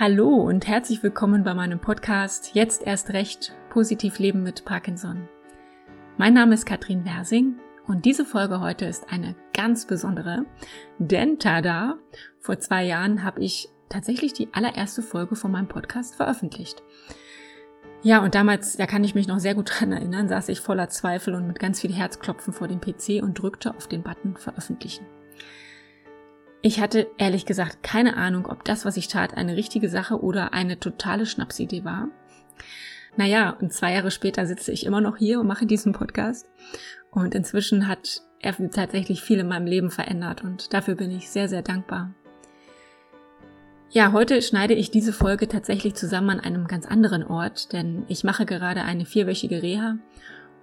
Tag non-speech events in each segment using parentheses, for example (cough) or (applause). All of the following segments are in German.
Hallo und herzlich willkommen bei meinem Podcast Jetzt erst recht positiv leben mit Parkinson. Mein Name ist Katrin Wersing und diese Folge heute ist eine ganz besondere, denn tada, vor zwei Jahren habe ich tatsächlich die allererste Folge von meinem Podcast veröffentlicht. Ja, und damals, da kann ich mich noch sehr gut dran erinnern, saß ich voller Zweifel und mit ganz viel Herzklopfen vor dem PC und drückte auf den Button veröffentlichen. Ich hatte ehrlich gesagt keine Ahnung, ob das, was ich tat, eine richtige Sache oder eine totale Schnapsidee war. Naja, und zwei Jahre später sitze ich immer noch hier und mache diesen Podcast. Und inzwischen hat er tatsächlich viel in meinem Leben verändert und dafür bin ich sehr, sehr dankbar. Ja, heute schneide ich diese Folge tatsächlich zusammen an einem ganz anderen Ort, denn ich mache gerade eine vierwöchige Reha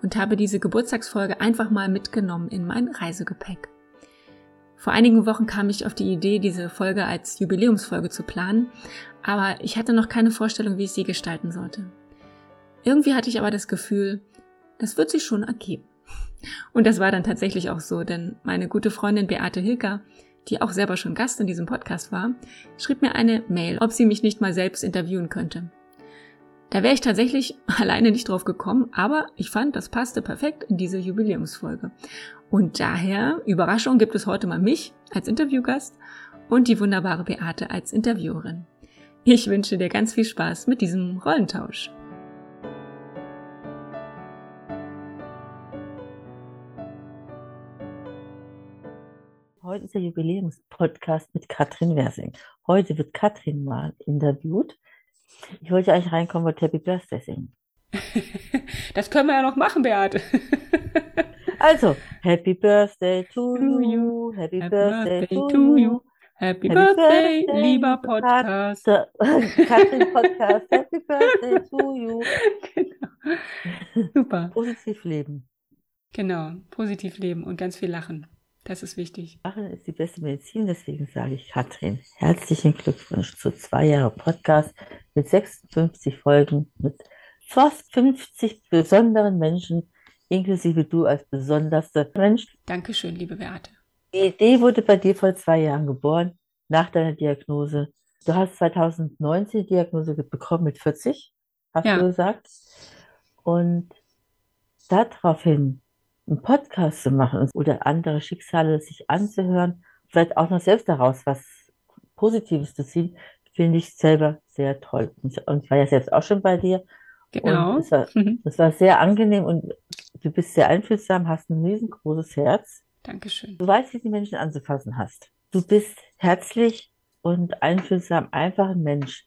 und habe diese Geburtstagsfolge einfach mal mitgenommen in mein Reisegepäck. Vor einigen Wochen kam ich auf die Idee, diese Folge als Jubiläumsfolge zu planen, aber ich hatte noch keine Vorstellung, wie ich sie gestalten sollte. Irgendwie hatte ich aber das Gefühl, das wird sich schon ergeben. Und das war dann tatsächlich auch so, denn meine gute Freundin Beate Hilker, die auch selber schon Gast in diesem Podcast war, schrieb mir eine Mail, ob sie mich nicht mal selbst interviewen könnte. Da wäre ich tatsächlich (laughs) alleine nicht drauf gekommen, aber ich fand, das passte perfekt in diese Jubiläumsfolge. Und daher, Überraschung, gibt es heute mal mich als Interviewgast und die wunderbare Beate als Interviewerin. Ich wünsche dir ganz viel Spaß mit diesem Rollentausch. Heute ist der Jubiläumspodcast mit Katrin Wersing. Heute wird Katrin mal interviewt. Ich wollte eigentlich reinkommen, wollte Happy Birthday singen. (laughs) Das können wir ja noch machen, Beate. (laughs) Also, Happy Birthday to you, Happy, Happy Birthday, birthday, to you. Happy, Happy Birthday, birthday, lieber Podcast. (laughs) Katrin Podcast, Happy Birthday to you. Genau. Super. Positiv leben. Genau, positiv leben und ganz viel lachen. Das ist wichtig. Lachen ist die beste Medizin, deswegen sage ich Katrin, herzlichen Glückwunsch zu zwei Jahren Podcast mit 56 Folgen, mit fast 50 besonderen Menschen, inklusive du als besonderster Mensch. Dankeschön, liebe Beate. Die Idee wurde bei dir vor zwei Jahren geboren, nach deiner Diagnose. Du hast 2019 die Diagnose bekommen mit 40, hast ja. du gesagt. Und daraufhin einen Podcast zu machen oder andere Schicksale sich anzuhören, vielleicht auch noch selbst daraus was Positives zu ziehen, finde ich selber sehr toll. Und ich war ja selbst auch schon bei dir. Genau. Das war, mhm. das war sehr angenehm und du bist sehr einfühlsam, hast ein riesengroßes Herz. Dankeschön. Du weißt, wie die Menschen anzufassen hast. Du bist herzlich und einfühlsam, einfach ein Mensch.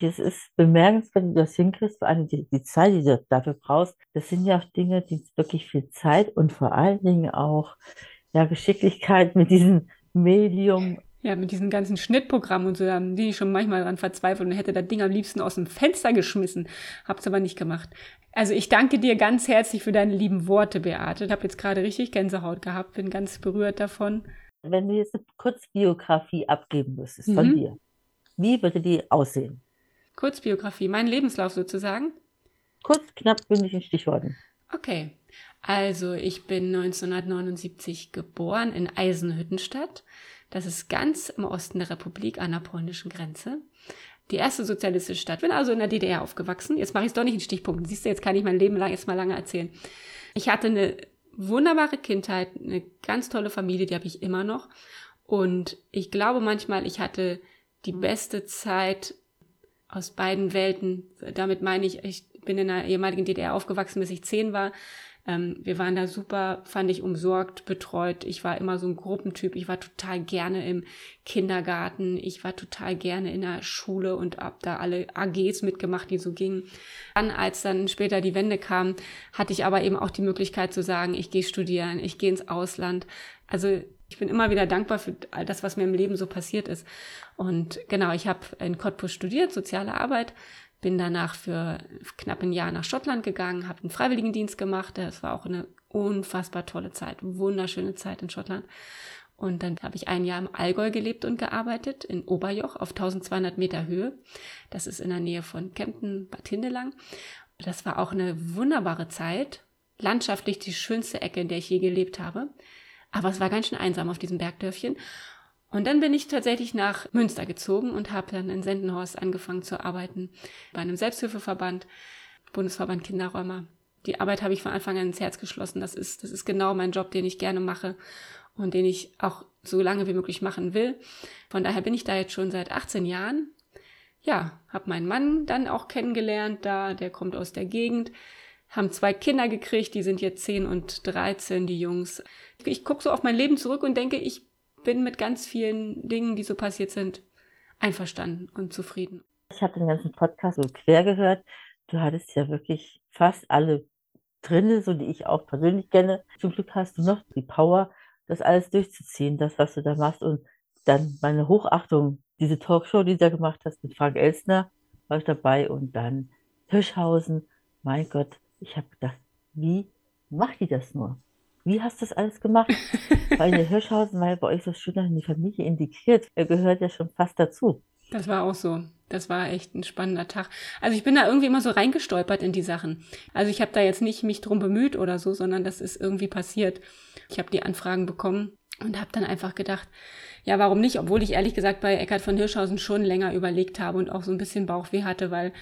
Das ist bemerkenswert, wie du das hinkriegst, vor allem die, die Zeit, die du dafür brauchst. Das sind ja auch Dinge, die wirklich viel Zeit und vor allen Dingen auch ja, Geschicklichkeit mit diesem Medium ja, mit diesem ganzen Schnittprogramm und so, da bin ich schon manchmal dran verzweifelt und hätte das Ding am liebsten aus dem Fenster geschmissen. Hab's aber nicht gemacht. Also ich danke dir ganz herzlich für deine lieben Worte, Beate. Ich habe jetzt gerade richtig Gänsehaut gehabt, bin ganz berührt davon. Wenn du jetzt eine Kurzbiografie abgeben müsstest mhm. von dir, wie würde die aussehen? Kurzbiografie, mein Lebenslauf sozusagen? Kurz, knapp, bündig in Stichworten. Okay. Also ich bin 1979 geboren in Eisenhüttenstadt. Das ist ganz im Osten der Republik an der polnischen Grenze. Die erste sozialistische Stadt. Bin also in der DDR aufgewachsen. Jetzt mache ich es doch nicht in Stichpunkten. Siehst du, jetzt kann ich mein Leben lang jetzt mal lange erzählen. Ich hatte eine wunderbare Kindheit, eine ganz tolle Familie, die habe ich immer noch. Und ich glaube manchmal, ich hatte die beste Zeit aus beiden Welten. Damit meine ich, ich bin in der ehemaligen DDR aufgewachsen, bis ich zehn war. Ähm, wir waren da super, fand ich, umsorgt, betreut. Ich war immer so ein Gruppentyp. Ich war total gerne im Kindergarten. Ich war total gerne in der Schule und hab da alle AGs mitgemacht, die so gingen. Dann, als dann später die Wende kam, hatte ich aber eben auch die Möglichkeit zu sagen, ich gehe studieren, ich gehe ins Ausland. Also ich bin immer wieder dankbar für all das, was mir im Leben so passiert ist. Und genau, ich habe in Cottbus studiert, soziale Arbeit, bin danach für knapp ein Jahr nach Schottland gegangen, habe einen Freiwilligendienst gemacht. Das war auch eine unfassbar tolle Zeit, wunderschöne Zeit in Schottland. Und dann habe ich ein Jahr im Allgäu gelebt und gearbeitet, in Oberjoch auf 1200 Meter Höhe. Das ist in der Nähe von Kempten, Bad Hindelang. Das war auch eine wunderbare Zeit. Landschaftlich die schönste Ecke, in der ich je gelebt habe. Aber es war ganz schön einsam auf diesem Bergdörfchen. Und dann bin ich tatsächlich nach Münster gezogen und habe dann in Sendenhorst angefangen zu arbeiten bei einem Selbsthilfeverband, Bundesverband Kinderräumer. Die Arbeit habe ich von Anfang an ins Herz geschlossen. Das ist, das ist genau mein Job, den ich gerne mache und den ich auch so lange wie möglich machen will. Von daher bin ich da jetzt schon seit 18 Jahren. Ja, habe meinen Mann dann auch kennengelernt da, der kommt aus der Gegend, haben zwei Kinder gekriegt, die sind jetzt 10 und 13, die Jungs. Ich gucke so auf mein Leben zurück und denke, ich bin mit ganz vielen Dingen, die so passiert sind, einverstanden und zufrieden. Ich habe den ganzen Podcast so quer gehört. Du hattest ja wirklich fast alle drinne, so die ich auch persönlich kenne. Zum Glück hast du noch die Power, das alles durchzuziehen, das, was du da machst. Und dann meine Hochachtung, diese Talkshow, die du da gemacht hast mit Frank Elsner, war ich dabei. Und dann Hirschhausen. Mein Gott, ich habe gedacht, wie macht die das nur? Wie hast du das alles gemacht? Weil der (laughs) Hirschhausen war ja bei euch so schön in die Familie integriert. Er gehört ja schon fast dazu. Das war auch so. Das war echt ein spannender Tag. Also ich bin da irgendwie immer so reingestolpert in die Sachen. Also ich habe da jetzt nicht mich drum bemüht oder so, sondern das ist irgendwie passiert. Ich habe die Anfragen bekommen und habe dann einfach gedacht, ja, warum nicht? Obwohl ich ehrlich gesagt bei Eckhard von Hirschhausen schon länger überlegt habe und auch so ein bisschen Bauchweh hatte, weil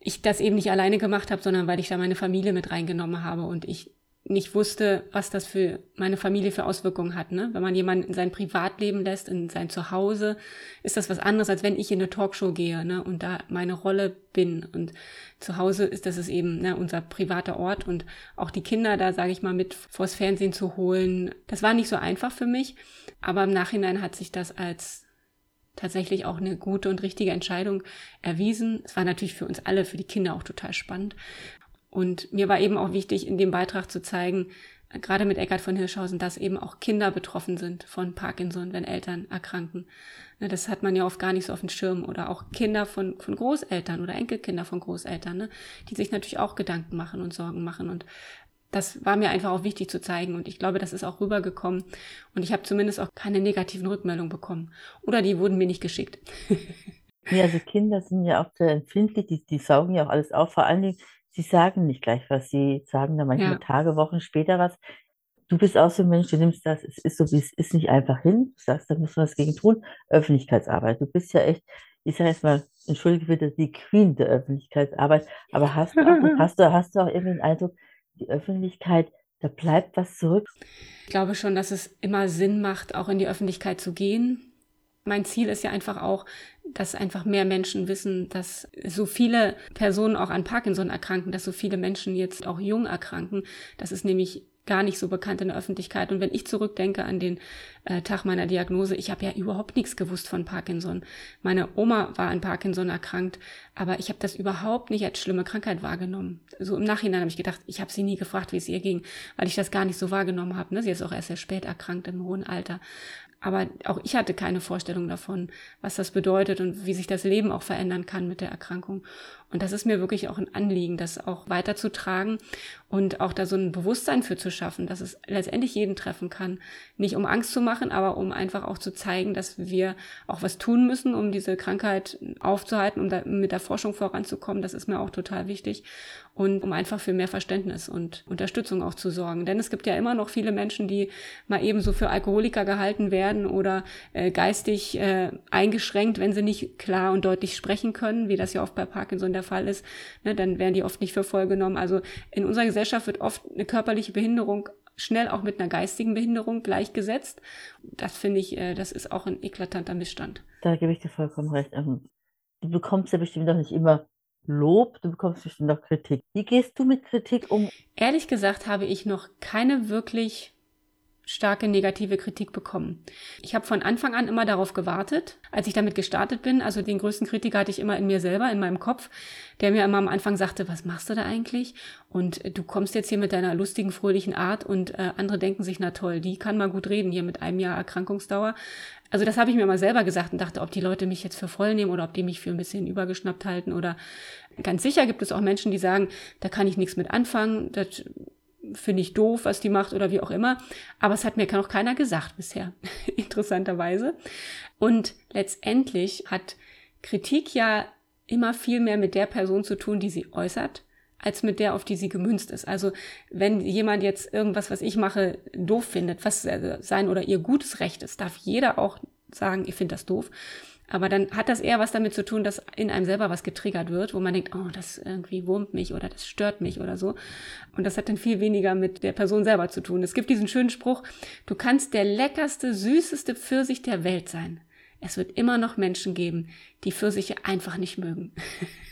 ich das eben nicht alleine gemacht habe, sondern weil ich da meine Familie mit reingenommen habe und ich nicht wusste, was das für meine Familie für Auswirkungen hat. Ne? Wenn man jemanden in sein Privatleben lässt, in sein Zuhause, ist das was anderes, als wenn ich in eine Talkshow gehe ne? und da meine Rolle bin. Und zu Hause ist das ist eben ne, unser privater Ort und auch die Kinder da, sage ich mal, mit vors Fernsehen zu holen. Das war nicht so einfach für mich, aber im Nachhinein hat sich das als tatsächlich auch eine gute und richtige Entscheidung erwiesen. Es war natürlich für uns alle, für die Kinder auch total spannend. Und mir war eben auch wichtig, in dem Beitrag zu zeigen, gerade mit Eckart von Hirschhausen, dass eben auch Kinder betroffen sind von Parkinson, wenn Eltern erkranken. Ne, das hat man ja oft gar nicht so auf dem Schirm. Oder auch Kinder von, von Großeltern oder Enkelkinder von Großeltern, ne, die sich natürlich auch Gedanken machen und Sorgen machen. Und das war mir einfach auch wichtig zu zeigen. Und ich glaube, das ist auch rübergekommen. Und ich habe zumindest auch keine negativen Rückmeldungen bekommen. Oder die wurden mir nicht geschickt. (laughs) ja, also Kinder sind ja auch sehr empfindlich, die, die saugen ja auch alles auf. Vor allen Dingen, sie sagen nicht gleich was, sie sagen dann manchmal ja. Tage, Wochen später was. Du bist auch so ein Mensch, du nimmst das, es ist so, wie es ist, nicht einfach hin. Du sagst, da muss man was gegen tun. Öffentlichkeitsarbeit. Du bist ja echt, ich sage jetzt mal, entschuldige bitte, die Queen der Öffentlichkeitsarbeit. Aber hast du auch, (laughs) hast du, hast du auch irgendwie den Eindruck, die Öffentlichkeit, da bleibt was zurück? Ich glaube schon, dass es immer Sinn macht, auch in die Öffentlichkeit zu gehen. Mein Ziel ist ja einfach auch, dass einfach mehr Menschen wissen, dass so viele Personen auch an Parkinson erkranken, dass so viele Menschen jetzt auch jung erkranken. Das ist nämlich gar nicht so bekannt in der Öffentlichkeit. Und wenn ich zurückdenke an den äh, Tag meiner Diagnose, ich habe ja überhaupt nichts gewusst von Parkinson. Meine Oma war an Parkinson erkrankt, aber ich habe das überhaupt nicht als schlimme Krankheit wahrgenommen. So im Nachhinein habe ich gedacht, ich habe sie nie gefragt, wie es ihr ging, weil ich das gar nicht so wahrgenommen habe. Ne? Sie ist auch erst sehr spät erkrankt im hohen Alter. Aber auch ich hatte keine Vorstellung davon, was das bedeutet und wie sich das Leben auch verändern kann mit der Erkrankung. Und das ist mir wirklich auch ein Anliegen, das auch weiterzutragen und auch da so ein Bewusstsein für zu schaffen, dass es letztendlich jeden treffen kann. Nicht um Angst zu machen, aber um einfach auch zu zeigen, dass wir auch was tun müssen, um diese Krankheit aufzuhalten, um da mit der Forschung voranzukommen. Das ist mir auch total wichtig. Und um einfach für mehr Verständnis und Unterstützung auch zu sorgen. Denn es gibt ja immer noch viele Menschen, die mal eben so für Alkoholiker gehalten werden oder äh, geistig äh, eingeschränkt, wenn sie nicht klar und deutlich sprechen können, wie das ja oft bei Parkinson der Fall ist. Ne, dann werden die oft nicht für voll genommen. Also in unserer Gesellschaft wird oft eine körperliche Behinderung schnell auch mit einer geistigen Behinderung gleichgesetzt. Das finde ich, äh, das ist auch ein eklatanter Missstand. Da gebe ich dir vollkommen recht. Ähm, du bekommst ja bestimmt auch nicht immer Lob, du bekommst bestimmt auch Kritik. Wie gehst du mit Kritik um? Ehrlich gesagt habe ich noch keine wirklich starke negative Kritik bekommen. Ich habe von Anfang an immer darauf gewartet, als ich damit gestartet bin. Also den größten Kritiker hatte ich immer in mir selber, in meinem Kopf, der mir immer am Anfang sagte, was machst du da eigentlich? Und äh, du kommst jetzt hier mit deiner lustigen, fröhlichen Art und äh, andere denken sich, na toll, die kann mal gut reden hier mit einem Jahr Erkrankungsdauer. Also das habe ich mir immer selber gesagt und dachte, ob die Leute mich jetzt für voll nehmen oder ob die mich für ein bisschen übergeschnappt halten oder ganz sicher gibt es auch Menschen, die sagen, da kann ich nichts mit anfangen, das finde ich doof, was die macht oder wie auch immer. Aber es hat mir noch keiner gesagt bisher, (laughs) interessanterweise. Und letztendlich hat Kritik ja immer viel mehr mit der Person zu tun, die sie äußert, als mit der, auf die sie gemünzt ist. Also wenn jemand jetzt irgendwas, was ich mache, doof findet, was sein oder ihr gutes Recht ist, darf jeder auch sagen, ich finde das doof. Aber dann hat das eher was damit zu tun, dass in einem selber was getriggert wird, wo man denkt, oh, das irgendwie wurmt mich oder das stört mich oder so. Und das hat dann viel weniger mit der Person selber zu tun. Es gibt diesen schönen Spruch, du kannst der leckerste, süßeste Pfirsich der Welt sein. Es wird immer noch Menschen geben, die Pfirsiche einfach nicht mögen.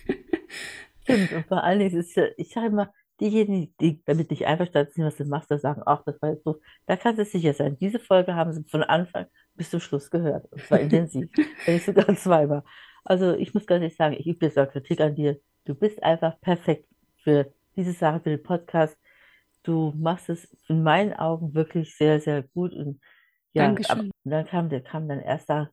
(laughs) Stimmt, und vor allen Dingen ist ja, ich sage immer, diejenigen, die damit nicht einverstanden sind, was du machst, da sagen, ach, das war jetzt so, da kannst du sicher sein. Diese Folge haben sie von Anfang bis zum Schluss gehört. Und zwar intensiv, (laughs) wenn nicht sogar zweimal. Also ich muss ganz ehrlich sagen, ich übe jetzt auch Kritik an dir. Du bist einfach perfekt für diese Sache, für den Podcast. Du machst es in meinen Augen wirklich sehr, sehr gut. Und ja, Dankeschön. dann kam, der, kam dein erster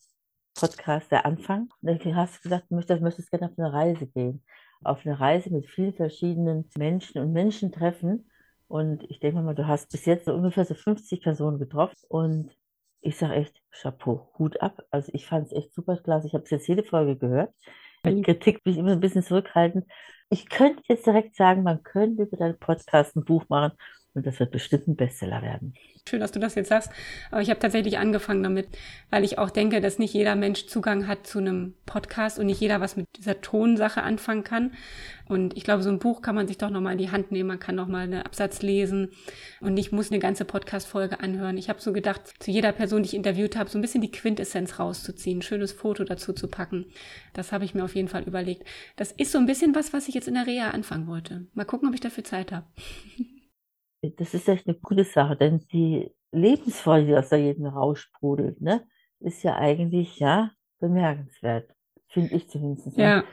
Podcast, der Anfang. Und dann hast du gesagt, du möchtest, möchtest gerne auf eine Reise gehen. Auf eine Reise mit vielen verschiedenen Menschen und Menschen treffen. Und ich denke mal, du hast bis jetzt so ungefähr so 50 Personen getroffen. Und ich sage echt, Chapeau, Hut ab. Also ich fand es echt super klasse. Ich habe jetzt jede Folge gehört. Mit Kritik bin ich immer ein bisschen zurückhaltend. Ich könnte jetzt direkt sagen, man könnte über deinen Podcast ein Buch machen und das wird bestimmt ein Bestseller werden. Schön, dass du das jetzt sagst. Aber ich habe tatsächlich angefangen damit, weil ich auch denke, dass nicht jeder Mensch Zugang hat zu einem Podcast und nicht jeder was mit dieser Tonsache anfangen kann. Und ich glaube, so ein Buch kann man sich doch nochmal in die Hand nehmen. Man kann nochmal einen Absatz lesen und nicht muss eine ganze Podcast-Folge anhören. Ich habe so gedacht, zu jeder Person, die ich interviewt habe, so ein bisschen die Quintessenz rauszuziehen, ein schönes Foto dazu zu packen. Das habe ich mir auf jeden Fall überlegt. Das ist so ein bisschen was, was ich jetzt in der Reha anfangen wollte. Mal gucken, ob ich dafür Zeit habe. (laughs) Das ist echt eine gute Sache, denn die Lebensfreude, die aus da jedem raussprudelt, ne, ist ja eigentlich, ja, bemerkenswert. Finde ich zumindest. Ne? Ja.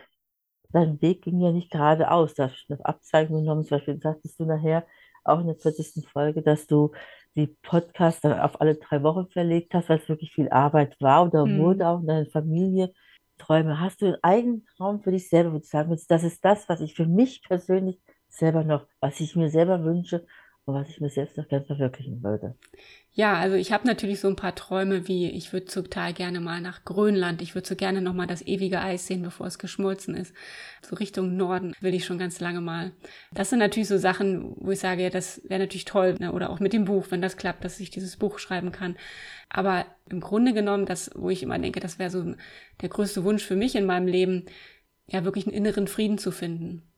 Dein Weg ging ja nicht geradeaus. Da hast du eine Abzeichen genommen. Zum Beispiel sagtest du nachher auch in der 40. Folge, dass du die Podcasts dann auf alle drei Wochen verlegt hast, weil es wirklich viel Arbeit war oder Hm. wurde auch in deiner Familie. Träume. Hast du einen eigenen Traum für dich selber, wo du sagen willst, das ist das, was ich für mich persönlich selber noch, was ich mir selber wünsche und was ich mir selbst noch gerne verwirklichen würde? Ja, also ich habe natürlich so ein paar Träume, wie ich würde total gerne mal nach Grönland. Ich würde so gerne noch mal das ewige Eis sehen, bevor es geschmolzen ist. So Richtung Norden will ich schon ganz lange mal. Das sind natürlich so Sachen, wo ich sage, ja, das wäre natürlich toll. Ne? Oder auch mit dem Buch, wenn das klappt, dass ich dieses Buch schreiben kann. Aber im Grunde genommen, das, wo ich immer denke, das wäre so der größte Wunsch für mich in meinem Leben, ja, wirklich einen inneren Frieden zu finden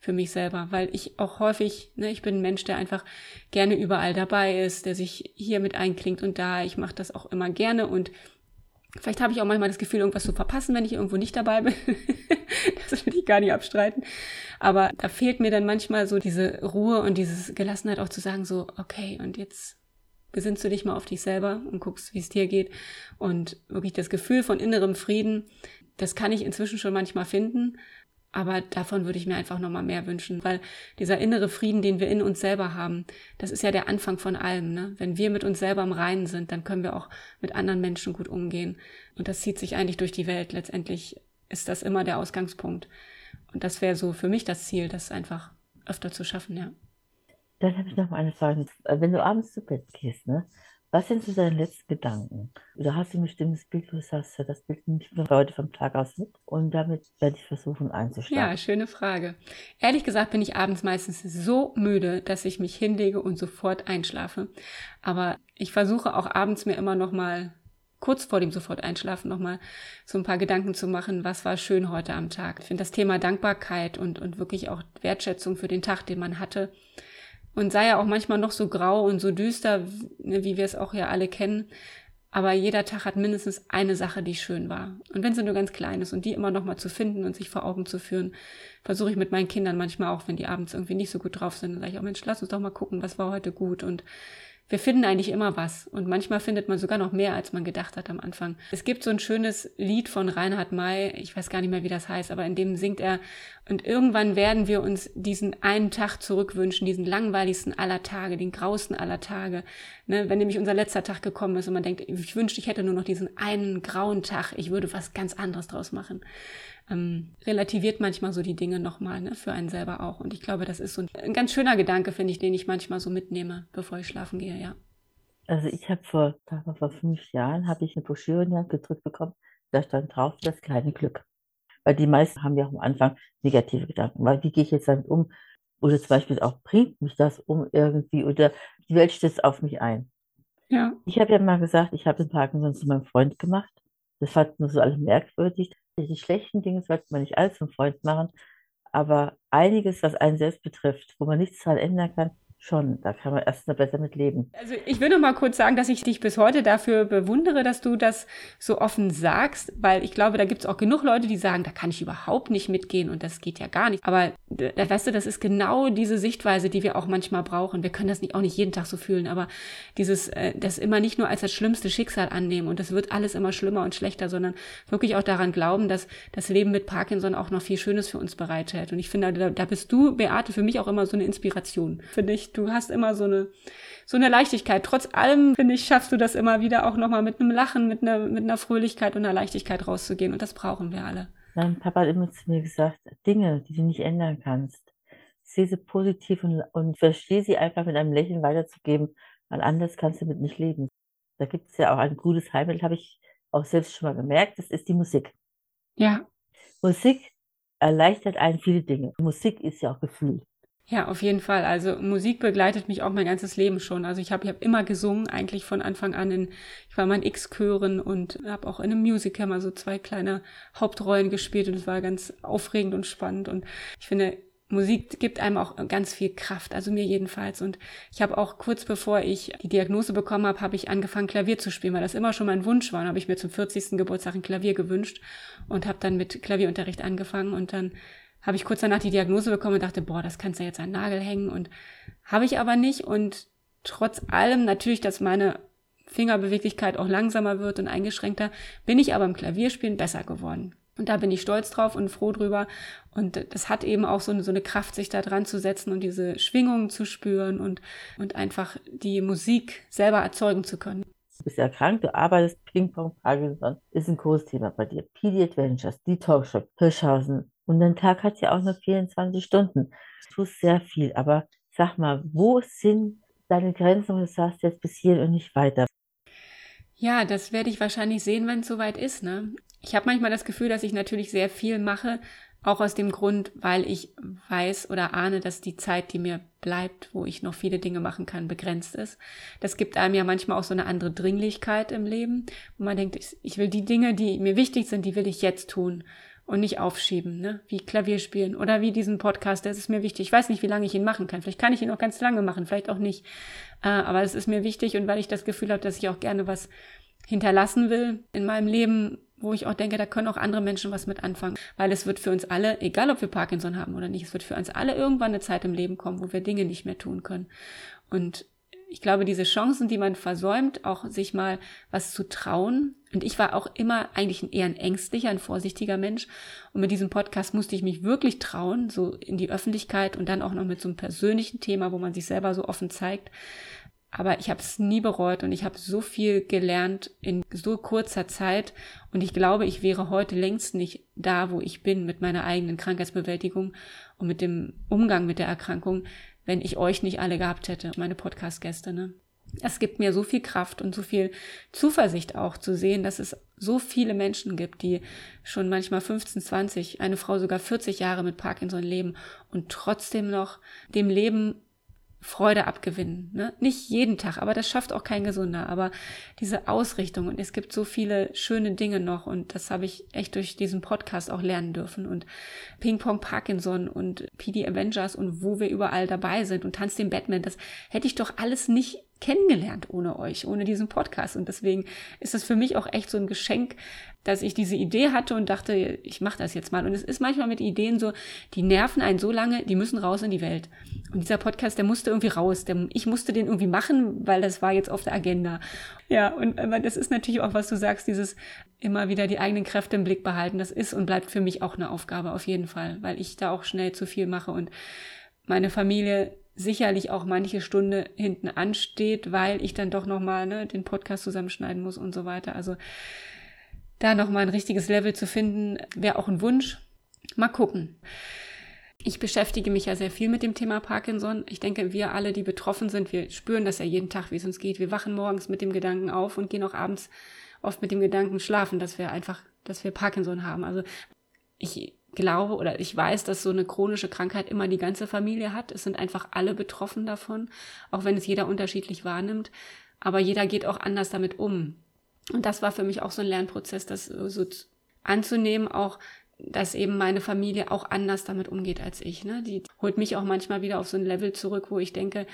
für mich selber, weil ich auch häufig, ne, ich bin ein Mensch, der einfach gerne überall dabei ist, der sich hier mit einklingt und da. Ich mache das auch immer gerne und vielleicht habe ich auch manchmal das Gefühl, irgendwas zu verpassen, wenn ich irgendwo nicht dabei bin. (laughs) das will ich gar nicht abstreiten. Aber da fehlt mir dann manchmal so diese Ruhe und diese Gelassenheit auch zu sagen, so, okay, und jetzt besinnst du dich mal auf dich selber und guckst, wie es dir geht. Und wirklich das Gefühl von innerem Frieden, das kann ich inzwischen schon manchmal finden. Aber davon würde ich mir einfach nochmal mehr wünschen, weil dieser innere Frieden, den wir in uns selber haben, das ist ja der Anfang von allem. Ne? Wenn wir mit uns selber im Reinen sind, dann können wir auch mit anderen Menschen gut umgehen. Und das zieht sich eigentlich durch die Welt. Letztendlich ist das immer der Ausgangspunkt. Und das wäre so für mich das Ziel, das einfach öfter zu schaffen, ja. Dann habe ich noch mal eine Frage. Wenn du abends zu Bett gehst, ne? Was sind so deine letzten Gedanken? Du hast ein bestimmtes Bild, wo du sagst, ja, das Bild ich mir heute vom Tag aus mit und damit werde ich versuchen einzuschlafen. Ja, schöne Frage. Ehrlich gesagt bin ich abends meistens so müde, dass ich mich hinlege und sofort einschlafe. Aber ich versuche auch abends mir immer noch mal kurz vor dem sofort einschlafen noch mal so ein paar Gedanken zu machen, was war schön heute am Tag. Ich finde das Thema Dankbarkeit und, und wirklich auch Wertschätzung für den Tag, den man hatte, und sei ja auch manchmal noch so grau und so düster, ne, wie wir es auch ja alle kennen. Aber jeder Tag hat mindestens eine Sache, die schön war. Und wenn sie nur ganz klein ist und die immer noch mal zu finden und sich vor Augen zu führen, versuche ich mit meinen Kindern manchmal auch, wenn die abends irgendwie nicht so gut drauf sind, dann sage ich auch, Mensch, lass uns doch mal gucken, was war heute gut und wir finden eigentlich immer was und manchmal findet man sogar noch mehr, als man gedacht hat am Anfang. Es gibt so ein schönes Lied von Reinhard May, ich weiß gar nicht mehr, wie das heißt, aber in dem singt er, und irgendwann werden wir uns diesen einen Tag zurückwünschen, diesen langweiligsten aller Tage, den grausten aller Tage. Ne, wenn nämlich unser letzter Tag gekommen ist und man denkt, ich wünschte, ich hätte nur noch diesen einen grauen Tag, ich würde was ganz anderes draus machen ähm, relativiert manchmal so die Dinge nochmal, ne, für einen selber auch. Und ich glaube, das ist so ein, ein ganz schöner Gedanke, finde ich, den ich manchmal so mitnehme, bevor ich schlafen gehe, ja. Also ich habe vor, mal, vor fünf Jahren habe ich eine Broschüre in die Hand gedrückt bekommen, da stand drauf, das kleine Glück. Weil die meisten haben ja auch am Anfang negative Gedanken. Weil wie gehe ich jetzt damit um? Oder zum Beispiel auch, bringt mich das um irgendwie oder die Welt stürzt auf mich ein. Ja. Ich habe ja mal gesagt, ich habe den Parkinson zu meinem Freund gemacht. Das fand nur so alle merkwürdig. Die schlechten Dinge sollte man nicht alles zum Freund machen, aber einiges, was einen selbst betrifft, wo man nichts daran ändern kann, Schon, da kann man erst mal besser mit leben. Also ich will noch mal kurz sagen, dass ich dich bis heute dafür bewundere, dass du das so offen sagst, weil ich glaube, da gibt es auch genug Leute, die sagen, da kann ich überhaupt nicht mitgehen und das geht ja gar nicht. Aber weißt du, das ist genau diese Sichtweise, die wir auch manchmal brauchen. Wir können das nicht, auch nicht jeden Tag so fühlen, aber dieses, äh, das immer nicht nur als das schlimmste Schicksal annehmen und das wird alles immer schlimmer und schlechter, sondern wirklich auch daran glauben, dass das Leben mit Parkinson auch noch viel Schönes für uns bereithält. Und ich finde, da, da bist du, Beate, für mich auch immer so eine Inspiration, finde ich Du hast immer so eine, so eine Leichtigkeit. Trotz allem, finde ich, schaffst du das immer wieder auch nochmal mit einem Lachen, mit einer, mit einer Fröhlichkeit und einer Leichtigkeit rauszugehen. Und das brauchen wir alle. Mein Papa hat immer zu mir gesagt, Dinge, die du nicht ändern kannst, sehe sie positiv und, und verstehe sie einfach mit einem Lächeln weiterzugeben, weil anders kannst du mit nicht leben. Da gibt es ja auch ein gutes Heilmittel, habe ich auch selbst schon mal gemerkt, das ist die Musik. Ja. Musik erleichtert einen viele Dinge. Musik ist ja auch Gefühl. Ja, auf jeden Fall. Also Musik begleitet mich auch mein ganzes Leben schon. Also ich habe ich hab immer gesungen, eigentlich von Anfang an. In, ich war mal in X-Chören und habe auch in einem Musical mal so zwei kleine Hauptrollen gespielt und es war ganz aufregend und spannend. Und ich finde, Musik gibt einem auch ganz viel Kraft, also mir jedenfalls. Und ich habe auch kurz bevor ich die Diagnose bekommen habe, habe ich angefangen, Klavier zu spielen, weil das immer schon mein Wunsch war. Und habe ich mir zum 40. Geburtstag ein Klavier gewünscht und habe dann mit Klavierunterricht angefangen und dann habe ich kurz danach die Diagnose bekommen und dachte, boah, das kannst du jetzt an Nagel hängen und habe ich aber nicht und trotz allem natürlich, dass meine Fingerbeweglichkeit auch langsamer wird und eingeschränkter, bin ich aber im Klavierspielen besser geworden. Und da bin ich stolz drauf und froh drüber. Und das hat eben auch so eine, so eine Kraft, sich da dran zu setzen und diese Schwingungen zu spüren und, und einfach die Musik selber erzeugen zu können. Du bist erkrankt, du arbeitest Ping-Pong, Parkinson, ist ein großes Thema bei dir. PD Adventures, die Talkshow, Hirschhausen, und dein Tag hat ja auch nur 24 Stunden. Du tust sehr viel, aber sag mal, wo sind deine Grenzen, und du sagst jetzt bis hierhin und nicht weiter? Ja, das werde ich wahrscheinlich sehen, wenn es soweit ist. Ne? Ich habe manchmal das Gefühl, dass ich natürlich sehr viel mache, auch aus dem Grund, weil ich weiß oder ahne, dass die Zeit, die mir bleibt, wo ich noch viele Dinge machen kann, begrenzt ist. Das gibt einem ja manchmal auch so eine andere Dringlichkeit im Leben, wo man denkt, ich will die Dinge, die mir wichtig sind, die will ich jetzt tun und nicht aufschieben, ne? Wie Klavier spielen oder wie diesen Podcast, das ist mir wichtig. Ich weiß nicht, wie lange ich ihn machen kann. Vielleicht kann ich ihn auch ganz lange machen, vielleicht auch nicht. Äh, aber es ist mir wichtig und weil ich das Gefühl habe, dass ich auch gerne was hinterlassen will in meinem Leben, wo ich auch denke, da können auch andere Menschen was mit anfangen. Weil es wird für uns alle, egal ob wir Parkinson haben oder nicht, es wird für uns alle irgendwann eine Zeit im Leben kommen, wo wir Dinge nicht mehr tun können. Und ich glaube, diese Chancen, die man versäumt, auch sich mal was zu trauen. Und ich war auch immer eigentlich eher ein ängstlicher, ein vorsichtiger Mensch. Und mit diesem Podcast musste ich mich wirklich trauen, so in die Öffentlichkeit und dann auch noch mit so einem persönlichen Thema, wo man sich selber so offen zeigt. Aber ich habe es nie bereut und ich habe so viel gelernt in so kurzer Zeit. Und ich glaube, ich wäre heute längst nicht da, wo ich bin mit meiner eigenen Krankheitsbewältigung und mit dem Umgang mit der Erkrankung, wenn ich euch nicht alle gehabt hätte, meine Podcast-Gäste. Ne? Es gibt mir so viel Kraft und so viel Zuversicht auch zu sehen, dass es so viele Menschen gibt, die schon manchmal 15, 20, eine Frau sogar 40 Jahre mit Parkinson leben und trotzdem noch dem Leben Freude abgewinnen. Ne? Nicht jeden Tag, aber das schafft auch kein Gesunder. Aber diese Ausrichtung und es gibt so viele schöne Dinge noch und das habe ich echt durch diesen Podcast auch lernen dürfen. Und Ping Pong Parkinson und PD Avengers und wo wir überall dabei sind und Tanz den Batman, das hätte ich doch alles nicht kennengelernt ohne euch, ohne diesen Podcast. Und deswegen ist das für mich auch echt so ein Geschenk, dass ich diese Idee hatte und dachte, ich mache das jetzt mal. Und es ist manchmal mit Ideen so, die nerven einen so lange, die müssen raus in die Welt. Und dieser Podcast, der musste irgendwie raus. Der, ich musste den irgendwie machen, weil das war jetzt auf der Agenda. Ja, und das ist natürlich auch, was du sagst, dieses immer wieder die eigenen Kräfte im Blick behalten. Das ist und bleibt für mich auch eine Aufgabe, auf jeden Fall, weil ich da auch schnell zu viel mache und meine Familie sicherlich auch manche Stunde hinten ansteht, weil ich dann doch nochmal ne, den Podcast zusammenschneiden muss und so weiter. Also da nochmal ein richtiges Level zu finden, wäre auch ein Wunsch. Mal gucken. Ich beschäftige mich ja sehr viel mit dem Thema Parkinson. Ich denke, wir alle, die betroffen sind, wir spüren das ja jeden Tag, wie es uns geht. Wir wachen morgens mit dem Gedanken auf und gehen auch abends oft mit dem Gedanken schlafen, dass wir einfach, dass wir Parkinson haben. Also ich glaube oder ich weiß, dass so eine chronische Krankheit immer die ganze Familie hat. Es sind einfach alle betroffen davon, auch wenn es jeder unterschiedlich wahrnimmt. Aber jeder geht auch anders damit um. Und das war für mich auch so ein Lernprozess, das so anzunehmen, auch dass eben meine Familie auch anders damit umgeht als ich. Ne? Die holt mich auch manchmal wieder auf so ein Level zurück, wo ich denke,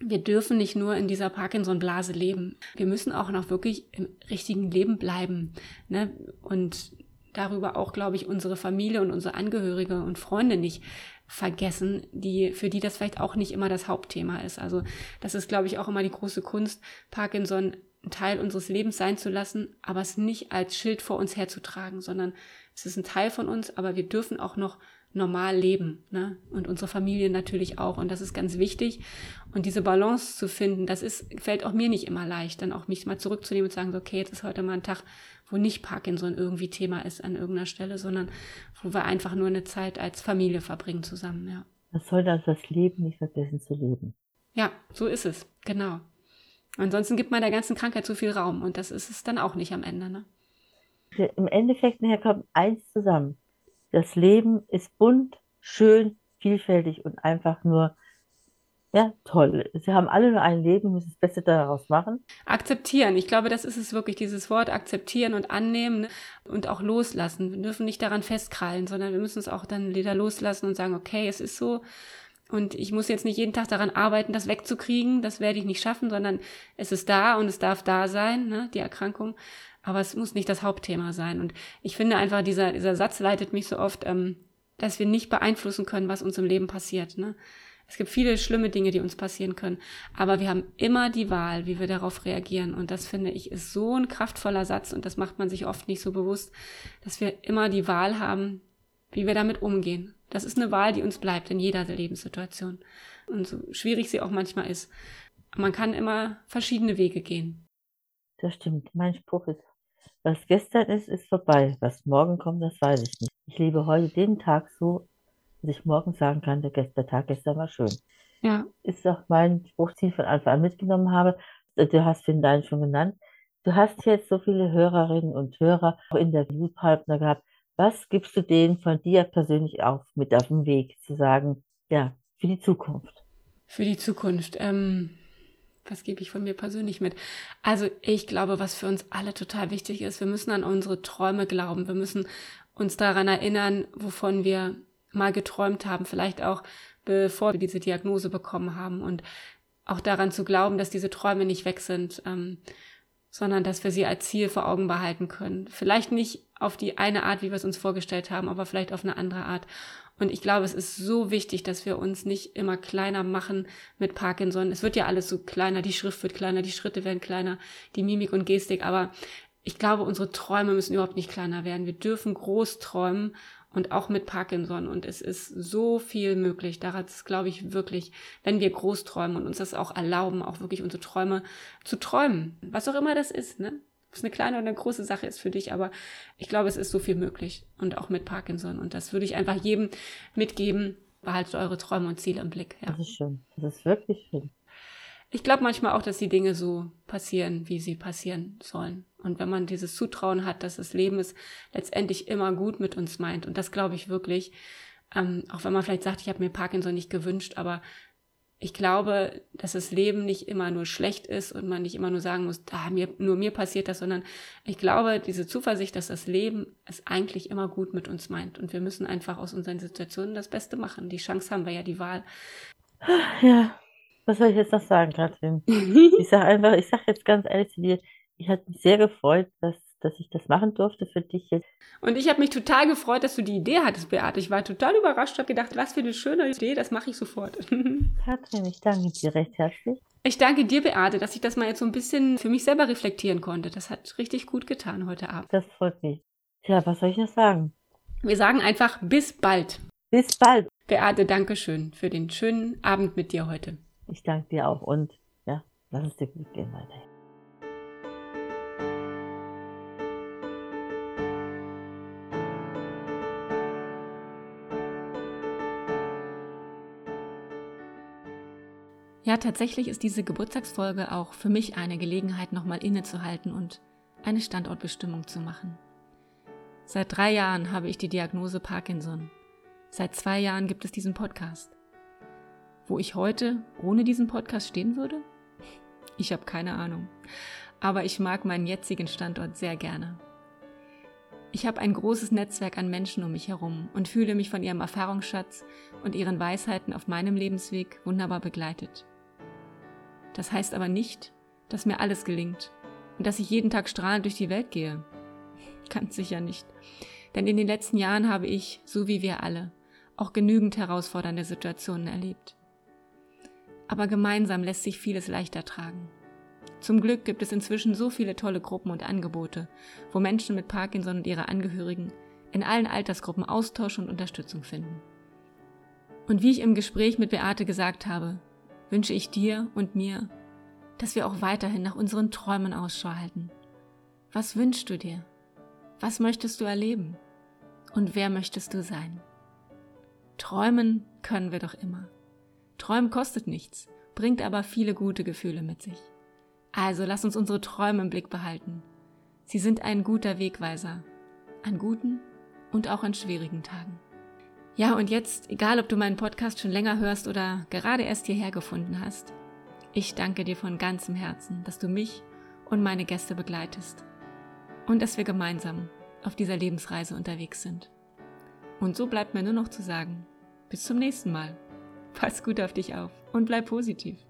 wir dürfen nicht nur in dieser Parkinson-Blase leben. Wir müssen auch noch wirklich im richtigen Leben bleiben. Ne? Und darüber auch, glaube ich, unsere Familie und unsere Angehörige und Freunde nicht vergessen, die, für die das vielleicht auch nicht immer das Hauptthema ist. Also das ist, glaube ich, auch immer die große Kunst, Parkinson ein Teil unseres Lebens sein zu lassen, aber es nicht als Schild vor uns herzutragen, sondern es ist ein Teil von uns, aber wir dürfen auch noch normal leben. Ne? Und unsere Familie natürlich auch. Und das ist ganz wichtig. Und diese Balance zu finden, das ist, fällt auch mir nicht immer leicht, dann auch mich mal zurückzunehmen und zu sagen, so, okay, jetzt ist heute mal ein Tag, wo nicht Parkinson irgendwie Thema ist an irgendeiner Stelle, sondern wo wir einfach nur eine Zeit als Familie verbringen zusammen, ja. Man soll also das Leben nicht vergessen zu leben. Ja, so ist es, genau. Ansonsten gibt man der ganzen Krankheit zu viel Raum und das ist es dann auch nicht am Ende. Ne? Im Endeffekt nachher kommt eins zusammen. Das Leben ist bunt, schön, vielfältig und einfach nur ja, toll. Sie haben alle nur ein Leben, müssen das Beste daraus machen. Akzeptieren. Ich glaube, das ist es wirklich, dieses Wort akzeptieren und annehmen ne? und auch loslassen. Wir dürfen nicht daran festkrallen, sondern wir müssen es auch dann wieder loslassen und sagen, okay, es ist so und ich muss jetzt nicht jeden Tag daran arbeiten, das wegzukriegen. Das werde ich nicht schaffen, sondern es ist da und es darf da sein, ne, die Erkrankung. Aber es muss nicht das Hauptthema sein. Und ich finde einfach, dieser, dieser Satz leitet mich so oft, ähm, dass wir nicht beeinflussen können, was uns im Leben passiert. Ne? Es gibt viele schlimme Dinge, die uns passieren können. Aber wir haben immer die Wahl, wie wir darauf reagieren. Und das finde ich ist so ein kraftvoller Satz. Und das macht man sich oft nicht so bewusst, dass wir immer die Wahl haben, wie wir damit umgehen. Das ist eine Wahl, die uns bleibt in jeder Lebenssituation. Und so schwierig sie auch manchmal ist. Man kann immer verschiedene Wege gehen. Das stimmt. Mein Spruch ist, was gestern ist, ist vorbei. Was morgen kommt, das weiß ich nicht. Ich lebe heute den Tag so, dass ich morgen sagen kann, der, der Tag gestern war schön. Ja. Ist auch mein Spruch, den ich von Anfang an mitgenommen habe. Du hast den deinen schon genannt. Du hast jetzt so viele Hörerinnen und Hörer, auch Interviewpartner gehabt, was gibst du denen von dir persönlich auf mit auf den Weg, zu sagen, ja, für die Zukunft? Für die Zukunft. Ähm, was gebe ich von mir persönlich mit? Also ich glaube, was für uns alle total wichtig ist, wir müssen an unsere Träume glauben. Wir müssen uns daran erinnern, wovon wir mal geträumt haben, vielleicht auch bevor wir diese Diagnose bekommen haben und auch daran zu glauben, dass diese Träume nicht weg sind. Ähm, sondern dass wir sie als Ziel vor Augen behalten können. Vielleicht nicht auf die eine Art, wie wir es uns vorgestellt haben, aber vielleicht auf eine andere Art. Und ich glaube, es ist so wichtig, dass wir uns nicht immer kleiner machen mit Parkinson. Es wird ja alles so kleiner, die Schrift wird kleiner, die Schritte werden kleiner, die Mimik und Gestik, aber ich glaube, unsere Träume müssen überhaupt nicht kleiner werden. Wir dürfen groß träumen und auch mit Parkinson. Und es ist so viel möglich. Daran glaube ich wirklich, wenn wir groß träumen und uns das auch erlauben, auch wirklich unsere Träume zu träumen. Was auch immer das ist, ne? Ob es eine kleine oder eine große Sache ist für dich, aber ich glaube, es ist so viel möglich. Und auch mit Parkinson. Und das würde ich einfach jedem mitgeben. Behaltet eure Träume und Ziele im Blick. Ja. Das ist schön. Das ist wirklich schön. Ich glaube manchmal auch, dass die Dinge so passieren, wie sie passieren sollen. Und wenn man dieses Zutrauen hat, dass das Leben es letztendlich immer gut mit uns meint, und das glaube ich wirklich, ähm, auch wenn man vielleicht sagt, ich habe mir Parkinson nicht gewünscht, aber ich glaube, dass das Leben nicht immer nur schlecht ist und man nicht immer nur sagen muss, ah, mir, nur mir passiert das, sondern ich glaube, diese Zuversicht, dass das Leben es eigentlich immer gut mit uns meint. Und wir müssen einfach aus unseren Situationen das Beste machen. Die Chance haben wir ja, die Wahl. Ja, was soll ich jetzt noch sagen, Katrin? (laughs) ich sage einfach, ich sage jetzt ganz ehrlich zu dir, ich hatte mich sehr gefreut, dass, dass ich das machen durfte für dich jetzt. Und ich habe mich total gefreut, dass du die Idee hattest, Beate. Ich war total überrascht, habe gedacht, was für eine schöne Idee, das mache ich sofort. (laughs) Katrin, ich danke dir recht herzlich. Ich danke dir, Beate, dass ich das mal jetzt so ein bisschen für mich selber reflektieren konnte. Das hat richtig gut getan heute Abend. Das freut mich. Tja, was soll ich noch sagen? Wir sagen einfach bis bald. Bis bald. Beate, danke schön für den schönen Abend mit dir heute. Ich danke dir auch und ja, lass es dir gut gehen weiterhin. Ja, tatsächlich ist diese Geburtstagsfolge auch für mich eine Gelegenheit, nochmal innezuhalten und eine Standortbestimmung zu machen. Seit drei Jahren habe ich die Diagnose Parkinson. Seit zwei Jahren gibt es diesen Podcast. Wo ich heute ohne diesen Podcast stehen würde? Ich habe keine Ahnung. Aber ich mag meinen jetzigen Standort sehr gerne. Ich habe ein großes Netzwerk an Menschen um mich herum und fühle mich von ihrem Erfahrungsschatz und ihren Weisheiten auf meinem Lebensweg wunderbar begleitet. Das heißt aber nicht, dass mir alles gelingt und dass ich jeden Tag strahlend durch die Welt gehe. Ganz sicher nicht. Denn in den letzten Jahren habe ich, so wie wir alle, auch genügend herausfordernde Situationen erlebt. Aber gemeinsam lässt sich vieles leichter tragen. Zum Glück gibt es inzwischen so viele tolle Gruppen und Angebote, wo Menschen mit Parkinson und ihre Angehörigen in allen Altersgruppen Austausch und Unterstützung finden. Und wie ich im Gespräch mit Beate gesagt habe, wünsche ich dir und mir, dass wir auch weiterhin nach unseren Träumen Ausschau halten. Was wünschst du dir? Was möchtest du erleben? Und wer möchtest du sein? Träumen können wir doch immer. Träumen kostet nichts, bringt aber viele gute Gefühle mit sich. Also lass uns unsere Träume im Blick behalten. Sie sind ein guter Wegweiser. An guten und auch an schwierigen Tagen. Ja, und jetzt, egal ob du meinen Podcast schon länger hörst oder gerade erst hierher gefunden hast, ich danke dir von ganzem Herzen, dass du mich und meine Gäste begleitest und dass wir gemeinsam auf dieser Lebensreise unterwegs sind. Und so bleibt mir nur noch zu sagen, bis zum nächsten Mal. Pass gut auf dich auf und bleib positiv.